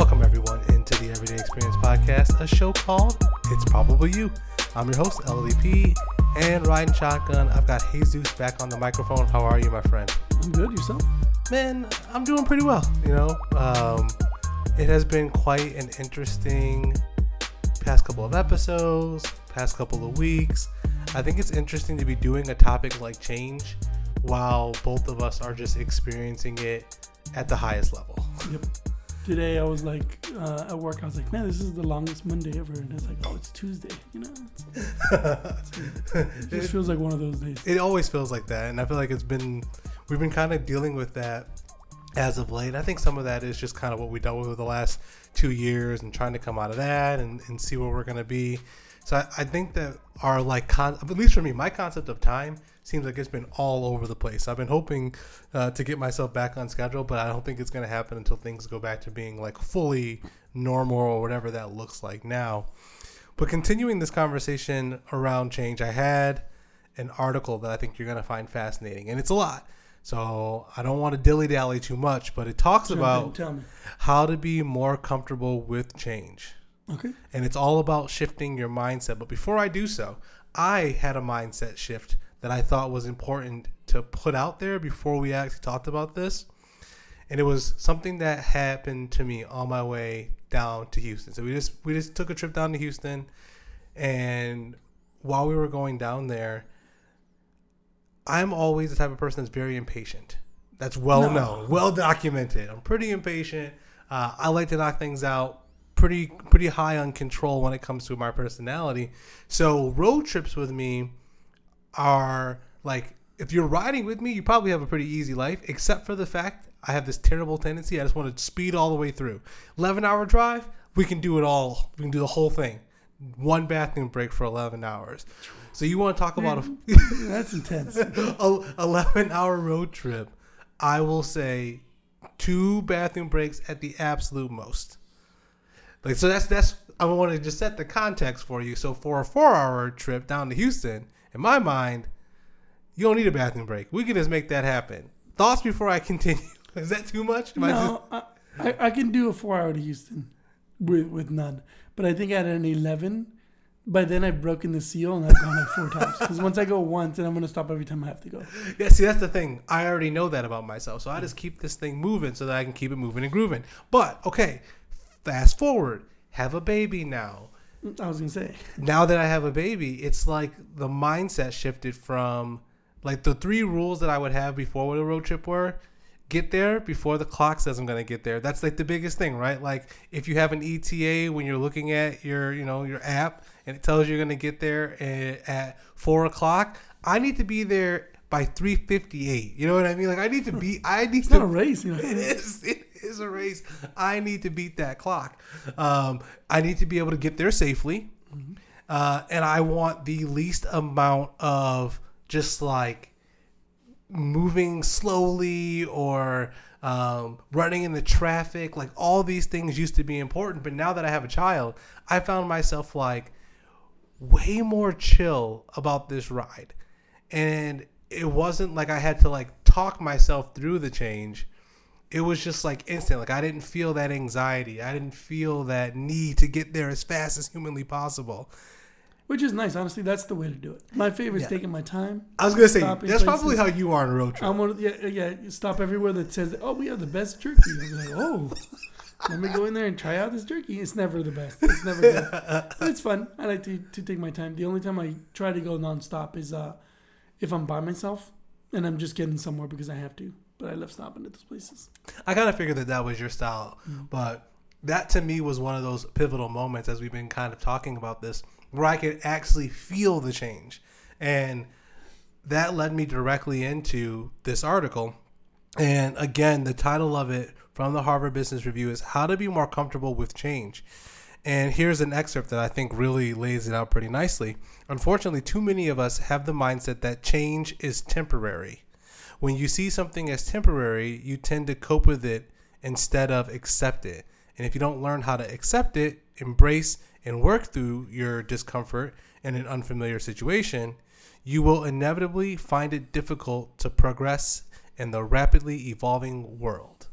Welcome, everyone, into the Everyday Experience Podcast, a show called It's Probably You. I'm your host, LDP, and riding shotgun. I've got Jesus back on the microphone. How are you, my friend? I'm good. Yourself? Man, I'm doing pretty well. You know, um, it has been quite an interesting past couple of episodes, past couple of weeks. I think it's interesting to be doing a topic like change while both of us are just experiencing it at the highest level. Yep. Today I was like uh, at work. I was like, man, this is the longest Monday ever, and it's like, oh, it's Tuesday. You know, It's- it just feels like one of those days. it always feels like that and i feel like it's been we've been kind of dealing with that as of late i think some of that is just kind of what we dealt with over the last two years and trying to come out of that and, and see where we're to be so I, I think that our like con at least for me my concept of time seems like it's been all over the place i've been hoping uh, to get myself back on schedule but i don't think it's going to happen until things go back to being like fully normal or whatever that looks like now but continuing this conversation around change, I had an article that I think you're going to find fascinating, and it's a lot. So I don't want to dilly dally too much, but it talks Jump about how to be more comfortable with change. Okay. And it's all about shifting your mindset. But before I do so, I had a mindset shift that I thought was important to put out there before we actually talked about this. And it was something that happened to me on my way down to Houston. So we just we just took a trip down to Houston and while we were going down there, I'm always the type of person that's very impatient. That's well No. known, well documented. I'm pretty impatient. Uh, I like to knock things out pretty pretty high on control when it comes to my personality. So road trips with me are like if you're riding with me, you probably have a pretty easy life, except for the fact I have this terrible tendency. I just want to speed all the way through. 11 hour drive, we can do it all. We can do the whole thing. One bathroom break for 11 hours. So you want to talk about a That's intense. a 11 hour road trip, I will say two bathroom breaks at the absolute most. Like so that's that's I want to just set the context for you. So for a 4 hour trip down to Houston, in my mind, you don't need a bathroom break. We can just make that happen. Thoughts before I continue. Is that too much? Am I just- no, I, I, can do a four-hour to Houston with with none. But I think at an eleven, by then I've broken the seal and I've gone like four times. Because once I go once, then I'm gonna stop every time I have to go. Yeah, see, that's the thing. I already know that about myself. So I just keep this thing moving so that I can keep it moving and grooving. But, okay, fast forward. Have a baby now. I was gonna say. Now that I have a baby, it's like the mindset shifted from like the three rules that I would have before with a road trip were get there before the clock says I'm gonna get there. That's like the biggest thing, right? Like if you have an ETA when you're looking at your, you know, your app and it tells you you're gonna get there at, at four o'clock, I need to be there by three fifty eight. You know what I mean? Like I need to be I need It's to not a race, you know. it is. It is a race. I need to beat that clock. Um, I need to be able to get there safely, uh, and I want the least amount of just like moving slowly or um, running in the traffic. Like all these things used to be important, but now that I have a child, I found myself like way more chill about this ride. And it wasn't like I had to like talk myself through the change. It was just like instant. Like I didn't feel that anxiety. I didn't feel that need to get there as fast as humanly possible. Which is nice. Honestly, that's the way to do it. My favorite is taking my time. I was gonna say that's probably how you are on a road trip. I'm one of, yeah, yeah. you Stop everywhere that says, "Oh, we have the best jerky." I'm like, "Oh, let me go in there and try out this jerky." It's never the best. It's never good. But it's fun. I like to, to take my time. The only time I try to go nonstop is uh, if I'm by myself and I'm just getting somewhere because I have to. But I love stopping at those places. I kind of figured that that was your style, mm. but that to me was one of those pivotal moments as we've been kind of talking about this, where I could actually feel the change, and that led me directly into this article. And again, the title of it from the Harvard Business Review is "How to Be More Comfortable with Change." And here's an excerpt that I think really lays it out pretty nicely. Unfortunately, too many of us have the mindset that change is temporary. When you see something as temporary, you tend to cope with it instead of accept it. And if you don't learn how to accept it, embrace, and work through your discomfort in an unfamiliar situation, you will inevitably find it difficult to progress in the rapidly evolving world.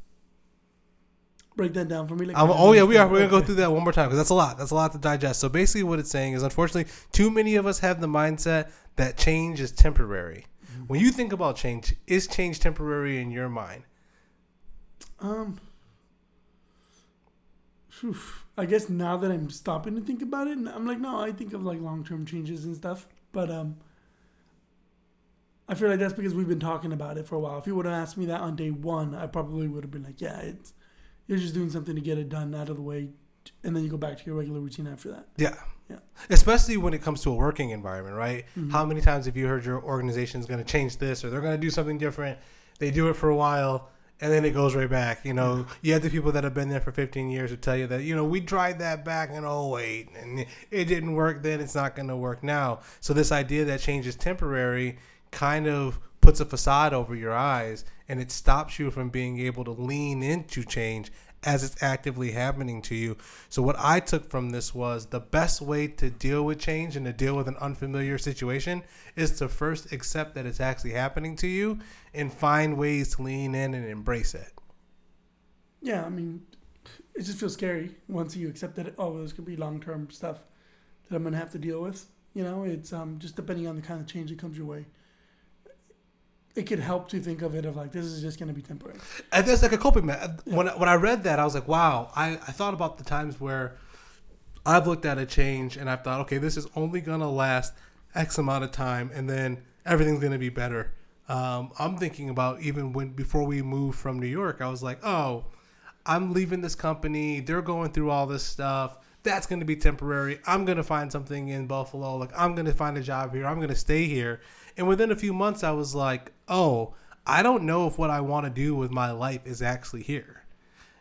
break that down for me? Like, Um, oh yeah, we are. We're gonna go through that one more time because that's a lot. That's a lot to digest. So basically, what it's saying is, unfortunately, too many of us have the mindset that change is temporary. When you think about change, is change temporary in your mind? Um, phew. I guess now that I'm stopping to think about it, I'm like, no, I think of like long term changes and stuff. But um, I feel like that's because we've been talking about it for a while. If you would have asked me that on day one, I probably would have been like, yeah, it's you're just doing something to get it done out of the way, and then you go back to your regular routine after that. Yeah. Yeah. Especially when it comes to a working environment, right? Mhm. How many times have you heard your organization is going to change this or they're going to do something different? They do it for a while and then it goes right back. You know, you have the people that have been there for 15 years who tell you that, you know, we tried that back in 08 and it didn't work then. It's not going to work now. So this idea that change is temporary kind of puts a facade over your eyes and it stops you from being able to lean into change as it's actively happening to you. So what I took from this was the best way to deal with change and to deal with an unfamiliar situation is to first accept that it's actually happening to you and find ways to lean in and embrace it. Yeah, I mean, it just feels scary once you accept that. Oh, this could be long term stuff that I'm gonna have to deal with. You know, it's um just depending on the kind of change that comes your way. It could help to think of it of like this is just gonna be temporary. And there's like a coping me- when when I read that I was like, wow. I, I thought about the times where I've looked at a change and I've thought, okay, this is only gonna last X amount of time, and then everything's gonna be better. Um, I'm thinking about even when before we moved from New York, I was like, oh, I'm leaving this company. They're going through all this stuff. That's going to be temporary. I'm going to find something in Buffalo. Like, I'm going to find a job here. I'm going to stay here. And within a few months, I was like, oh, I don't know if what I want to do with my life is actually here.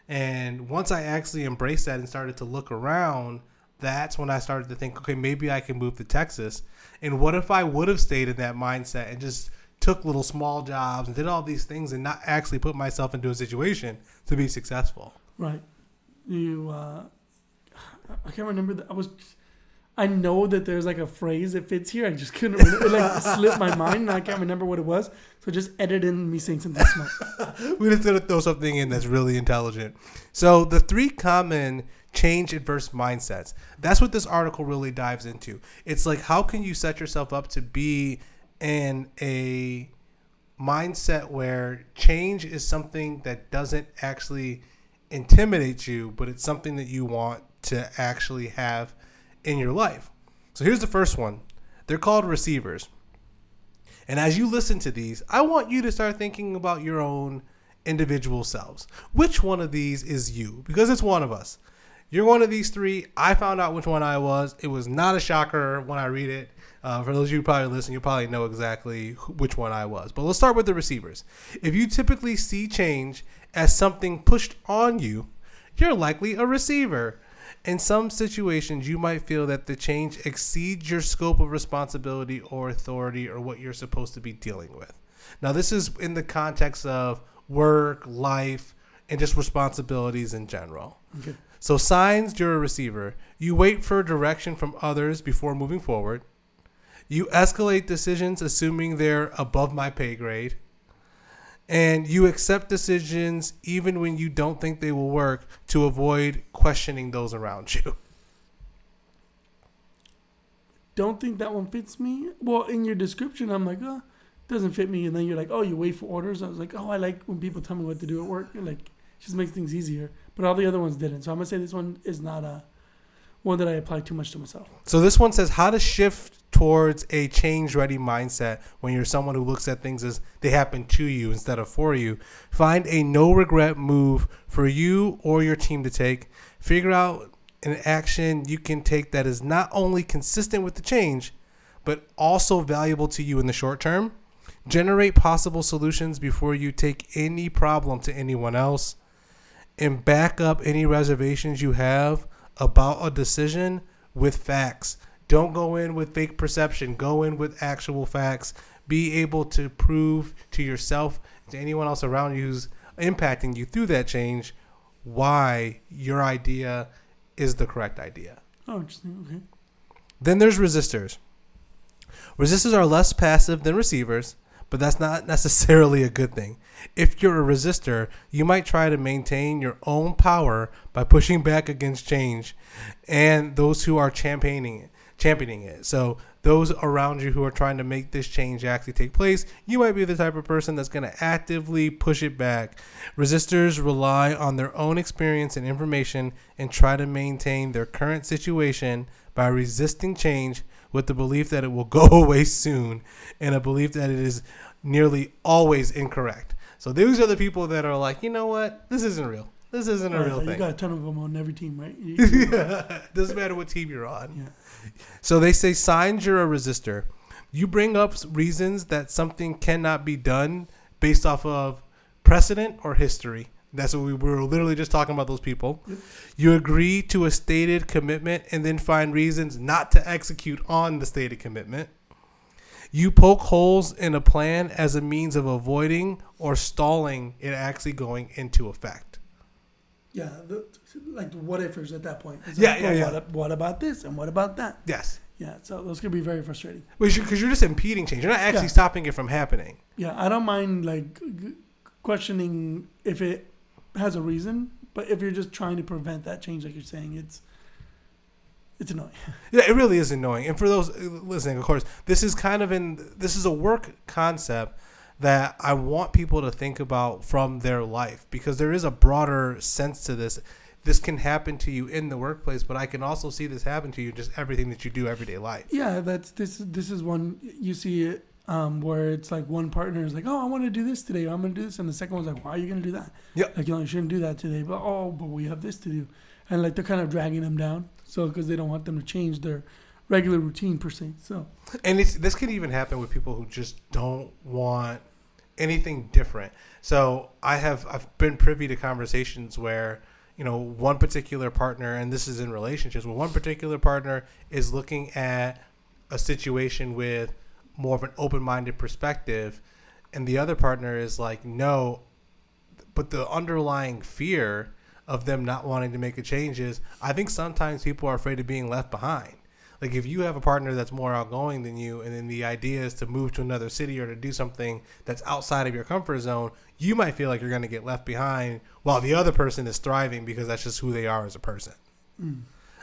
And once I actually embraced that and started to look around, that's when I started to think, okay, maybe I can move to Texas. And what if I would have stayed in that mindset and just took little small jobs and did all these things and not actually put myself into a situation to be successful? Right. You, uh, I can't remember. The, I was, I know that there's like a phrase that fits here. I just couldn't. Remember, it like slipped my mind, and I can't remember what it was. So just edit in me saying something smart. We're just gonna throw something in that's really intelligent. So the three common change adverse mindsets. That's what this article really dives into. It's like how can you set yourself up to be in a mindset where change is something that doesn't actually intimidate you, but it's something that you want to actually have in your life. So here's the first one. They're called receivers. And as you listen to these, I want you to start thinking about your own individual selves. Which one of these is you? Because it's one of us. You're one of these three. I found out which one I was. It was not a shocker when I read it. Uh, for those of you who probably listen, you probably know exactly which one I was. But let's start with the receivers. If you typically see change as something pushed on you, you're likely a receiver. In some situations, you might feel that the change exceeds your scope of responsibility or authority or what you're supposed to be dealing with. Now, this is in the context of work, life, and just responsibilities in general. Okay. So, signs you're a receiver. You wait for direction from others before moving forward. You escalate decisions assuming they're above my pay grade. And you accept decisions even when you don't think they will work to avoid questioning those around you. Don't think that one fits me. Well, in your description, I'm like, oh, doesn't fit me. And then you're like, oh, you wait for orders. I was like, oh, I like when people tell me what to do at work. Like, it just makes things easier. But all the other ones didn't. So I'm gonna say this one is not a one that I apply too much to myself. So this one says how to shift towards a change ready mindset when you're someone who looks at things as they happen to you instead of for you. Find a no regret move for you or your team to take. Figure out an action you can take that is not only consistent with the change, but also valuable to you in the short term. Generate possible solutions before you take any problem to anyone else. And back up any reservations you have about a decision with facts. Don't go in with fake perception. Go in with actual facts. Be able to prove to yourself, to anyone else around you who's impacting you through that change, why your idea is the correct idea. Oh, interesting. Okay. Then there's resistors. Resistors are less passive than receivers, but that's not necessarily a good thing. If you're a resistor, you might try to maintain your own power by pushing back against change and those who are championing it, championing it. So those around you who are trying to make this change actually take place, you might be the type of person that's going to actively push it back. Resistors rely on their own experience and information and try to maintain their current situation by resisting change with the belief that it will go away soon and a belief that it is nearly always incorrect. So these are the people that are like, you know what? This isn't real. This isn't a real you thing. You got a ton of them on every team, right? You- Doesn't matter what team you're on. yeah. So they say signs you're a resistor. You bring up reasons that something cannot be done based off of precedent or history. That's what we were literally just talking about those people. Yep. You agree to a stated commitment and then find reasons not to execute on the stated commitment. You poke holes in a plan as a means of avoiding or stalling it actually going into effect. Yeah, the, like the what ifers at that point. It's Yeah, like, yeah, yeah. What, what about this and what about that? Yes. Yeah, so those could be very frustrating. Because you're just impeding change. You're not actually Yeah. stopping it from happening. Yeah, I don't mind like questioning if it has a reason, but if you're just trying to prevent that change, like you're saying, it's it's annoying. Yeah, it really is annoying. And for those uh, listening, of course, this is kind of in this is a work concept that I want people to think about from their life because there is a broader sense to this. This can happen to you in the workplace, but I can also see this happen to you in just everything that you do everyday life. Yeah, that's this. This is one you see it um, where it's like one partner is like, "Oh, I want to do this today. I'm going to do this," and the second one's like, "Why are you going to do that?" Yeah. like you know, you shouldn't do that today. But oh, but we have this to do, and like they're kind of dragging them down. So because they don't want them to change their regular routine per se. So And this can even happen with people who just don't want anything different. So I have I've been privy to conversations where you know one particular partner, and this is in relationships, where one particular partner is looking at a situation with more of an open-minded perspective, and the other partner is like, no, but the underlying fear of them not wanting to make a change is I think sometimes people are afraid of being left behind. Like if you have a partner that's more outgoing than you, and then the idea is to move to another city or to do something that's outside of your comfort zone, you might feel like you're going to get left behind while the other person is thriving because that's just who they are as a person. Mm.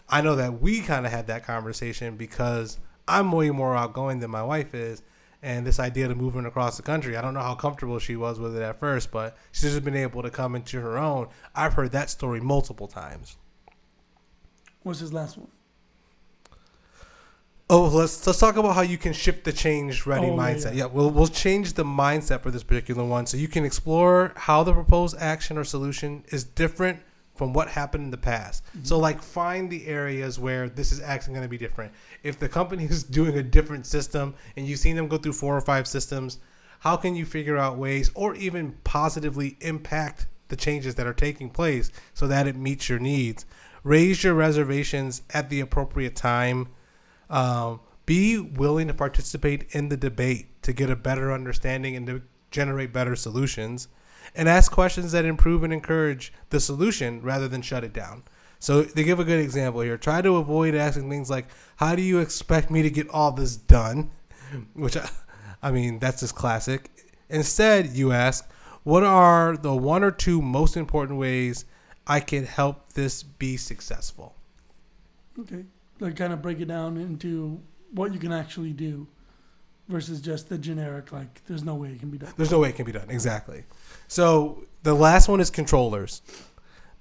I know that we kind of had that conversation because I'm way more outgoing than my wife is. And this idea of moving across the country, I don't know how comfortable she was with it at first, but she's just been able to come into her own. I've heard that story multiple times. what's his last one? Oh, let's let's talk about how you can shift the change ready Oh, yeah, mindset. yeah. Yeah, we'll we'll change the mindset for this particular one, so you can explore how the proposed action or solution is different from what happened in the past. Mm-hmm. So, like, find the areas where this is actually going to be different. If the company is doing a different system and you've seen them go through four or five systems, how can you figure out ways or even positively impact the changes that are taking place so that it meets your needs? Raise your reservations at the appropriate time. Um, be willing to participate in the debate to get a better understanding and to generate better solutions. And ask questions that improve and encourage the solution rather than shut it down. So they give a good example here. Try to avoid asking things like, "How do you expect me to get all this done?" Which, I, I mean, that's just classic. Instead, you ask, "What are the one or two most important ways I can help this be successful?" Okay, like kind of break it down into what you can actually do versus just the generic like there's no way it can be done. There's no way it can be done. Exactly. So the last one is controllers.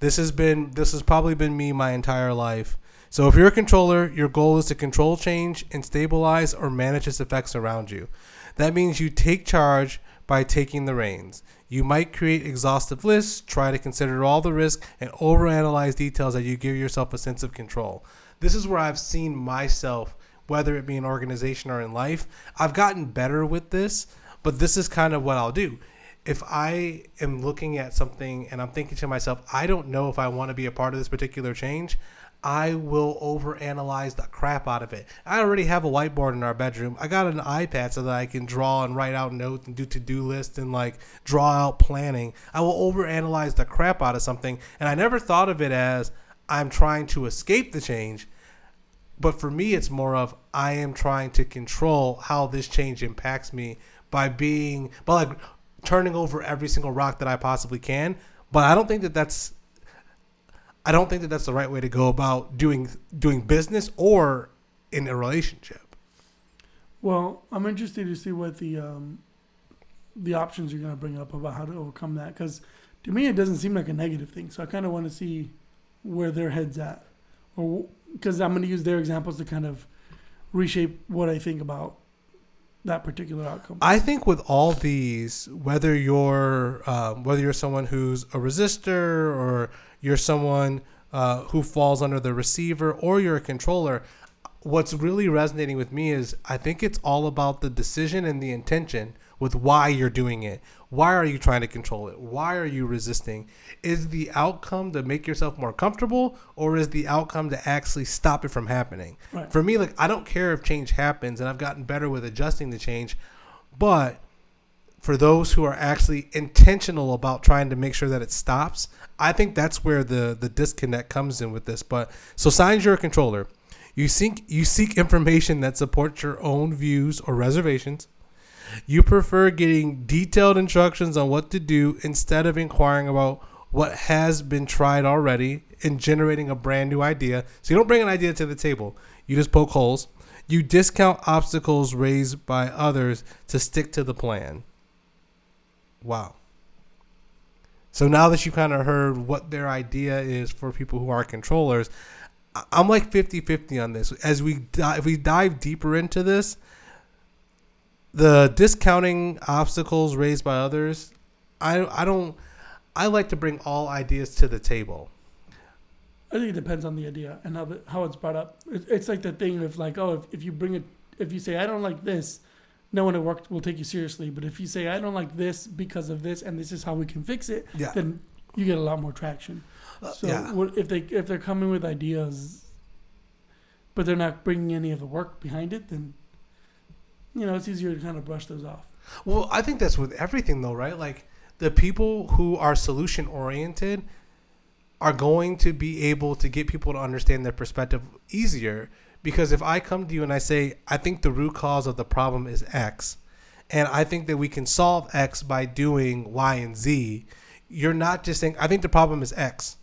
This has been this has probably been me my entire life. So if you're a controller, your goal is to control change and stabilize or manage its effects around you. That means you take charge by taking the reins. You might create exhaustive lists, try to consider all the risks, and overanalyze details that you give yourself a sense of control. This is where I've seen myself, whether it be in organization or in life. I've gotten better with this, but this is kind of what I'll do. If I am looking at something and I'm thinking to myself, I don't know if I want to be a part of this particular change, I will overanalyze the crap out of it. I already have a whiteboard in our bedroom. I got an iPad so that I can draw and write out notes and do to-do lists and like draw out planning. I will overanalyze the crap out of something and I never thought of it as I'm trying to escape the change. But for me it's more of I am trying to control how this change impacts me by being, by like turning over every single rock that I possibly can. But I don't think that that's, I don't think that that's the right way to go about doing doing business or in a relationship. Well, I'm interested to see what the um, the options you're going to bring up about how to overcome that because to me it doesn't seem like a negative thing. So I kind of want to see where their heads at, or because I'm going to use their examples to kind of reshape what I think about that particular outcome. I think with all these, whether you're um, whether you're someone who's a resistor or you're someone uh, who falls under the receiver or you're a controller, what's really resonating with me is I think it's all about the decision and the intention with why you're doing it. Why are you trying to control it? Why are you resisting? Is the outcome to make yourself more comfortable or is the outcome to actually stop it from happening? Right. For me, like I don't care if change happens and I've gotten better with adjusting the change, but for those who are actually intentional about trying to make sure that it stops, I think that's where the the disconnect comes in with this. But so signs you're a controller. You seek you seek information that supports your own views or reservations. You prefer getting detailed instructions on what to do instead of inquiring about what has been tried already and generating a brand new idea. So you don't bring an idea to the table. You just poke holes. You discount obstacles raised by others to stick to the plan. Wow. So now that you kind of heard what their idea is for people who are controllers, I'm like 50-50 on this. As we di- if we dive deeper into this, the discounting obstacles raised by others, I I don't I like to bring all ideas to the table. I think it depends on the idea and how the, how it's brought up. It, it's like the thing of like, oh, if, if you bring it, if you say I don't like this, no one at work will take you seriously. But if you say I don't like this because of this and this is how we can fix it, Yeah. then you get a lot more traction. Uh, So yeah. what, if they if they're coming with ideas, but they're not bringing any of the work behind it, then you know it's easier to kind of brush those off. Well, I think that's with everything though, right? Like the people who are solution oriented are going to be able to get people to understand their perspective easier because if I come to you and I say I think the root cause of the problem is X and I think that we can solve X by doing Y and Z, you're not just saying I think the problem is X.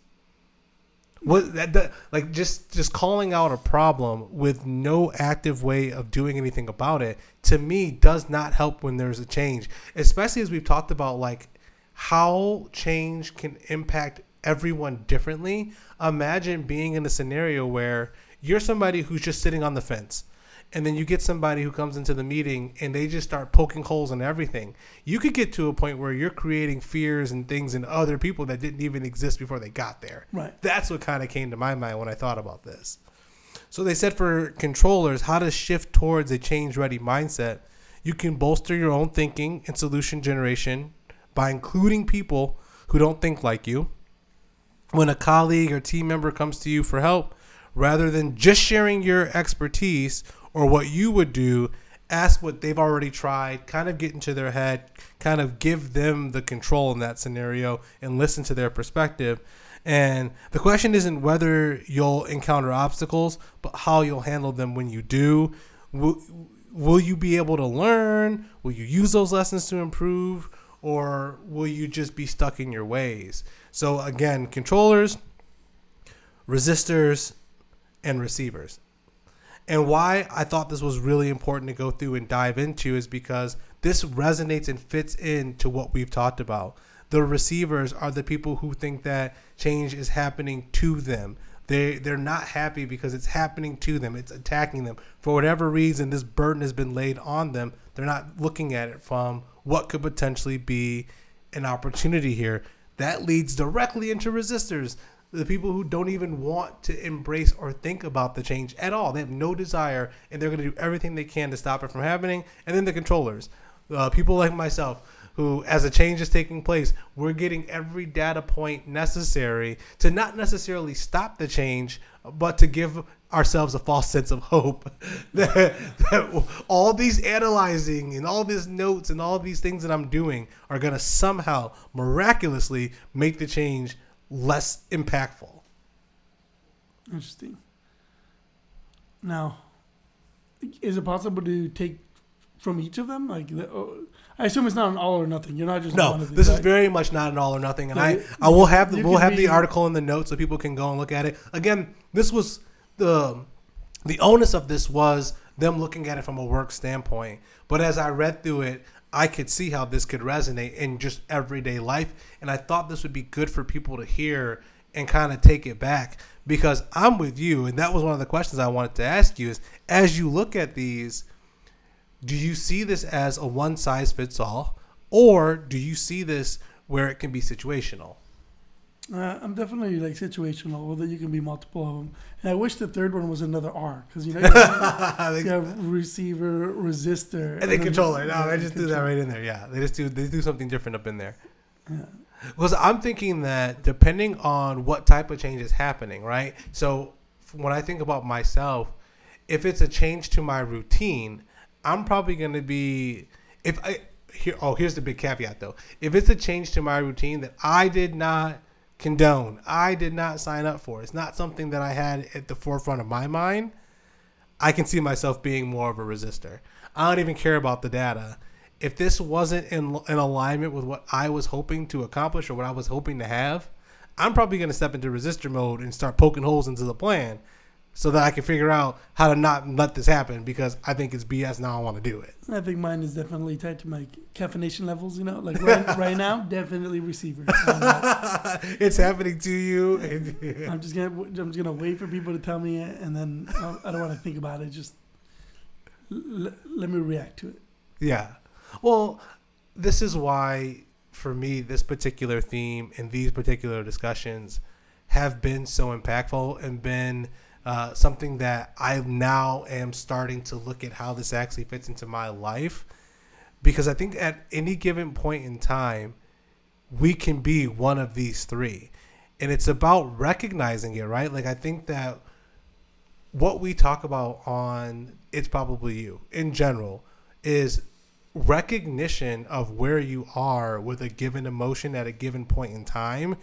What that, that like just just calling out a problem with no active way of doing anything about it to me does not help when there's a change, especially as we've talked about like how change can impact everyone differently. Imagine being in a scenario where you're somebody who's just sitting on the fence and then you get somebody who comes into the meeting and they just start poking holes in everything. You could get to a point where you're creating fears and things in other people that didn't even exist before they got there. Right. That's what kind of came to my mind when I thought about this. So they said for controllers, how to shift towards a change ready mindset. You can bolster your own thinking and solution generation by including people who don't think like you. When a colleague or team member comes to you for help, rather than just sharing your expertise or what you would do, ask what they've already tried, kind of get into their head, kind of give them the control in that scenario and listen to their perspective. And the question isn't whether you'll encounter obstacles, but how you'll handle them when you do. Will, will you be able to learn? Will you use those lessons to improve? Or will you just be stuck in your ways? So, again, controllers, resistors, and receivers. And why I thought this was really important to go through and dive into is because this resonates and fits into what we've talked about. The receivers are the people who think that change is happening to them. They they're not happy because it's happening to them. It's attacking them. For whatever reason this burden has been laid on them. They're not looking at it from what could potentially be an opportunity here. That leads directly into resistors the people who don't even want to embrace or think about the change at all. They have no desire, and they're going to do everything they can to stop it from happening. And then the controllers, uh, people like myself, who, as a change is taking place, we're getting every data point necessary to not necessarily stop the change, but to give ourselves a false sense of hope that, that all these analyzing and all these notes and all these things that I'm doing are going to somehow miraculously make the change less impactful. Interesting. Now, is it possible to take from each of them? Like, the, oh, I assume it's not an all or nothing. You're not just No, one of these, this is right? very much not an all or nothing, and Yeah, I you- I will have the we'll have the article in the notes so people can go and look at it. Again, this was the the onus of this was them looking at it from a work standpoint. But as I read through it, I could see how this could resonate in just everyday life, and I thought this would be good for people to hear and kind of take it back because I'm with you, and that was one of the questions I wanted to ask you is as you look at these do you see this as a one size fits all or do you see this where it can be situational Uh, I'm definitely like situational, whether you can be multiple of them. And I wish the third one was another R, because you know you have, you have receiver, resistor, and the then- controller no they just do that right in there. Yeah they just do they do something different up in there. Yeah. because i'm thinking that depending on what type of change is happening right? So when i think about myself if it's a change to my routine i'm probably going to be if i here oh here's the big caveat though. If it's a change to my routine that i did not condone i did not sign up for it's not something that i had at the forefront of my mind I can see myself being more of a resistor. I don't even care about the data. If this wasn't in, in alignment with what I was hoping to accomplish or what I was hoping to have, I'm probably going to step into resistor mode and start poking holes into the plan so that I can figure out how to not let this happen because I think it's BS now I want to do it. I think mine is definitely tied to my caffeination levels. You know, like right, right now, definitely receiver. It's happening to you. I'm just gonna I'm just gonna wait for people to tell me it, and then I I don't want to think about it. Just l- let me react to it. Yeah. Well, this is why, for me, this particular theme and these particular discussions have been so impactful and been uh, something that I now am starting to look at how this actually fits into my life. Because I think at any given point in time, we can be one of these three. And it's about recognizing it, right? Like, I think that what we talk about on It's Probably You in general is recognition of where you are with a given emotion at a given point in time.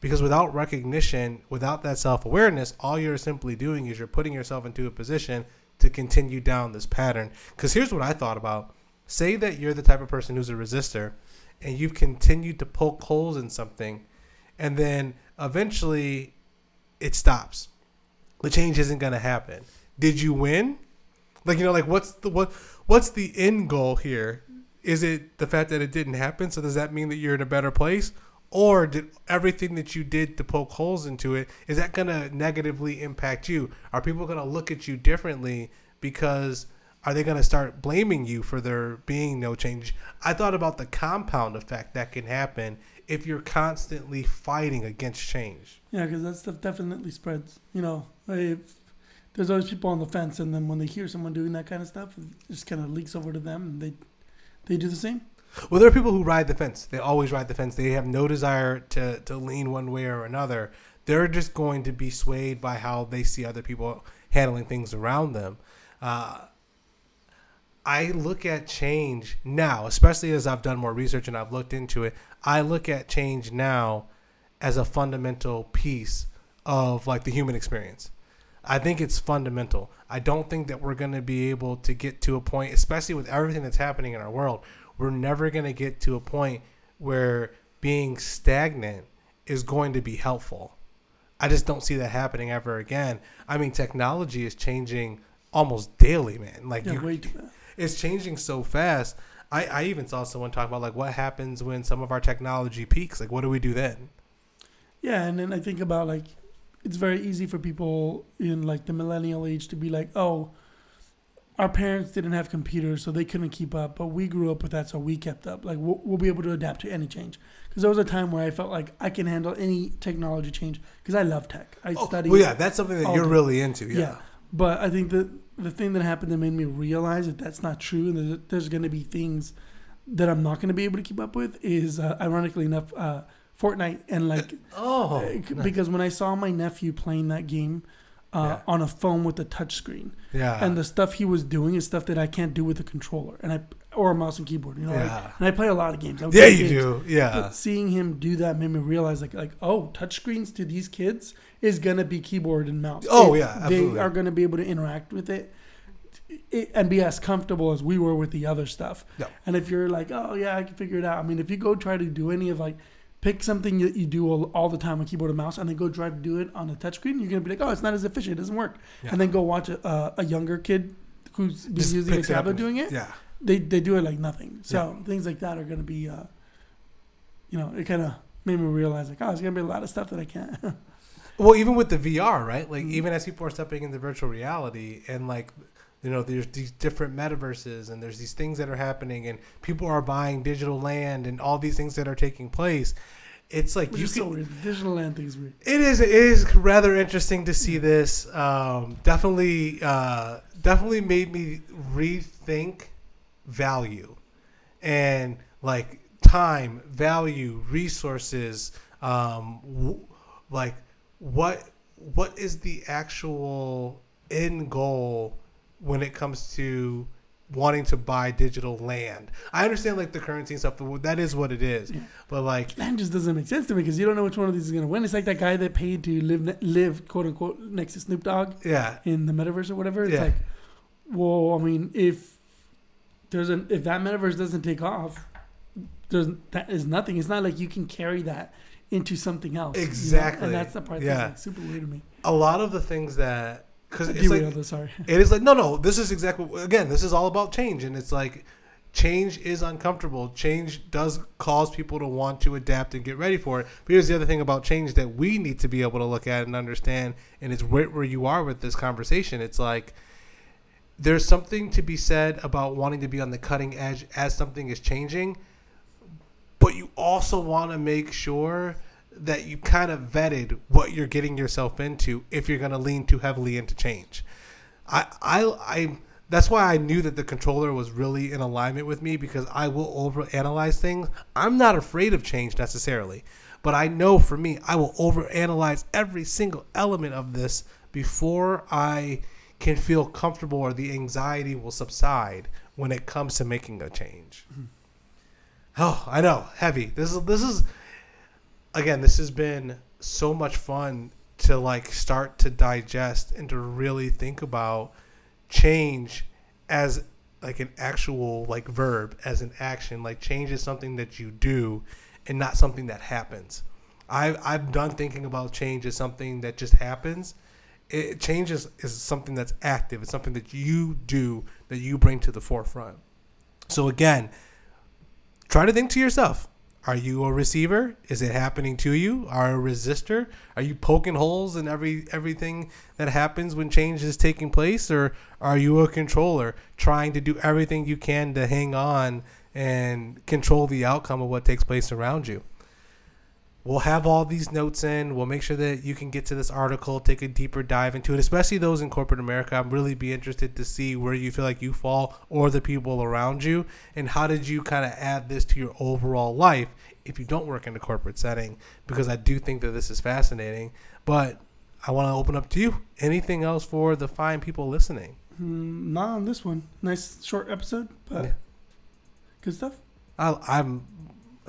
Because without recognition, without that self awareness, all you're simply doing is you're putting yourself into a position to continue down this pattern. Because here's what I thought about say that you're the type of person who's a resistor and you've continued to poke holes in something, and then eventually it stops. The change isn't going to happen. Did you win? Like you know, like what's the what what's the end goal here? Is it the fact that it didn't happen? So does that mean that you're in a better place? Or did everything that you did to poke holes into it is that going to negatively impact you? Are people going to look at you differently because are they going to start blaming you for there being no change? I thought about the compound effect that can happen if you're constantly fighting against change. Yeah, because that stuff definitely spreads. You know, if there's always people on the fence, and then when they hear someone doing that kind of stuff, it just kind of leaks over to them, and they they do the same. Well, there are people who ride the fence. They always ride the fence. They have no desire to, to lean one way or another. They're just going to be swayed by how they see other people handling things around them. Uh, I look at change now, especially as I've done more research and I've looked into it. I look at change now as a fundamental piece of like the human experience. I think it's fundamental. I don't think that we're going to be able to get to a point, especially with everything that's happening in our world, we're never going to get to a point where being stagnant is going to be helpful. I just don't see that happening ever again. I mean, technology is changing almost daily, man. Like Yeah, you, way too bad. it's changing so fast. I, I even saw someone talk about like what happens when some of our technology peaks. Like, what do we do then? Yeah, and then I think about like it's very easy for people in like the millennial age to be like, oh, our parents didn't have computers, so they couldn't keep up, but we grew up with that, so we kept up. Like we'll, we'll be able to adapt to any change. Because there was a time where I felt like I can handle any technology change because I love tech. I Oh, study. well, yeah, that's something that you're really into. Yeah. Yeah. But I think that the thing that happened that made me realize that that's not true and that there's going to be things that I'm not going to be able to keep up with is, uh, ironically enough, uh, Fortnite. And like, Oh, uh, because when I saw my nephew playing that game uh, Yeah. on a phone with a touchscreen, yeah. and the stuff he was doing is stuff that I can't do with a controller and I or a mouse and keyboard. You know, like- Yeah. and I play a lot of games. Yeah, you games. do. Yeah. But seeing him do that made me realize, like, like oh, touchscreens to these kids is gonna be keyboard and mouse. Oh, It's- yeah, absolutely. they are gonna be able to interact with it it, and be as comfortable as we were with the other stuff. Yeah. And if you're like, oh yeah, I can figure it out. I mean, if you go try to do any of like, pick something that you do all, all the time on keyboard and mouse, and then go try to do it on a touchscreen, you're gonna be like, oh, it's not as efficient. It doesn't work. Yeah. And then go watch a, a, a younger kid who's been Just using a picks it up tablet doing it. Yeah. They they do it like nothing. So things like that are gonna be, uh, you know, it kind of made me realize like, oh, there's gonna be a lot of stuff that I can't. Well, even with the VR, right? Like Mhm. even as people are stepping into virtual reality and like you know, there's these different metaverses and there's these things that are happening and people are buying digital land and all these things that are taking place. It's like Which you so can. Digital land thing is weird. it is it is rather interesting to see this. Um, definitely uh, definitely made me rethink value and like time, value, resources, um, w- like what what is the actual end goal when it comes to wanting to buy digital land? I understand like the currency and stuff, but that is what it is. Yeah. But like Land just doesn't make sense to me because you don't know which one of these is gonna win. It's like that guy that paid to live live quote unquote next to Snoop Dogg yeah, in the metaverse or whatever. It's Yeah. like, well, I mean, if there's an if that metaverse doesn't take off, there's that is nothing. It's not like you can carry that into something else. you know? Exactly. And that's the part Yeah. that's like super weird to me. a lot of the things that because it's like us, sorry. it is like no no this is exactly again this is all about change and it's like change is uncomfortable. Change does cause people to want to adapt and get ready for it. But here's the other thing about change that we need to be able to look at and understand and it's where, where you are with this conversation. It's like there's something to be said about wanting to be on the cutting edge as something is changing but you also want to make sure that you kind of vetted what you're getting yourself into if you're going to lean too heavily into change. I, I, I, that's why I knew that the controller was really in alignment with me because I will overanalyze things. I'm not afraid of change necessarily, but I know for me, I will overanalyze every single element of this before I can feel comfortable or the anxiety will subside when it comes to making a change. Mm-hmm. Oh, I know, heavy. This is this is again, this has been so much fun to like start to digest and to really think about change as like an actual like verb as an action. Like change is something that you do and not something that happens. I've, i've done thinking about change as something that just happens. It, changes is, is something that's active. It's something that you do that you bring to the forefront. So again try to think to yourself are you a receiver? Is it happening to you? Are a resistor? Are you poking holes in every everything that happens when change is taking place, or are you a controller trying to do everything you can to hang on and control the outcome of what takes place around you? We'll have all these notes in. We'll make sure that you can get to this article, take a deeper dive into it, especially those in corporate America. I'm really be interested to see where you feel like you fall or the people around you, and how did you kind of add this to your overall life if you don't work in a corporate setting? Because I do think that this is fascinating. But I want to open up to you. Anything else for the fine people listening? Mm, not on this one. Nice short episode, but Yeah. good stuff. I, I'm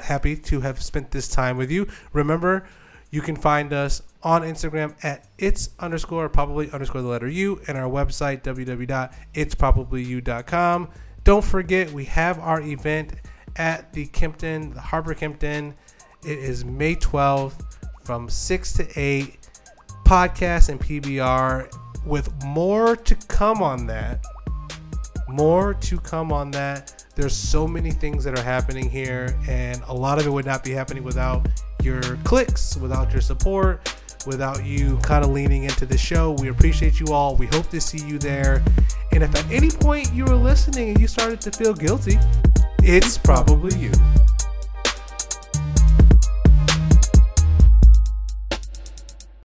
happy to have spent this time with you. Remember, you can find us on Instagram at it's underscore probably underscore the letter U and our website www.itsprobablyu.com. Don't forget, we have our event at the Kimpton, the Harbor Kimpton. It is May 12th from 6 to 8. Podcast and PBR with more to come on that more to come on that. There's so many things that are happening here, and a lot of it would not be happening without your clicks, without your support, without you kind of leaning into the show. We appreciate you all. We hope to see you there. And if at any point you were listening and you started to feel guilty, it's probably you.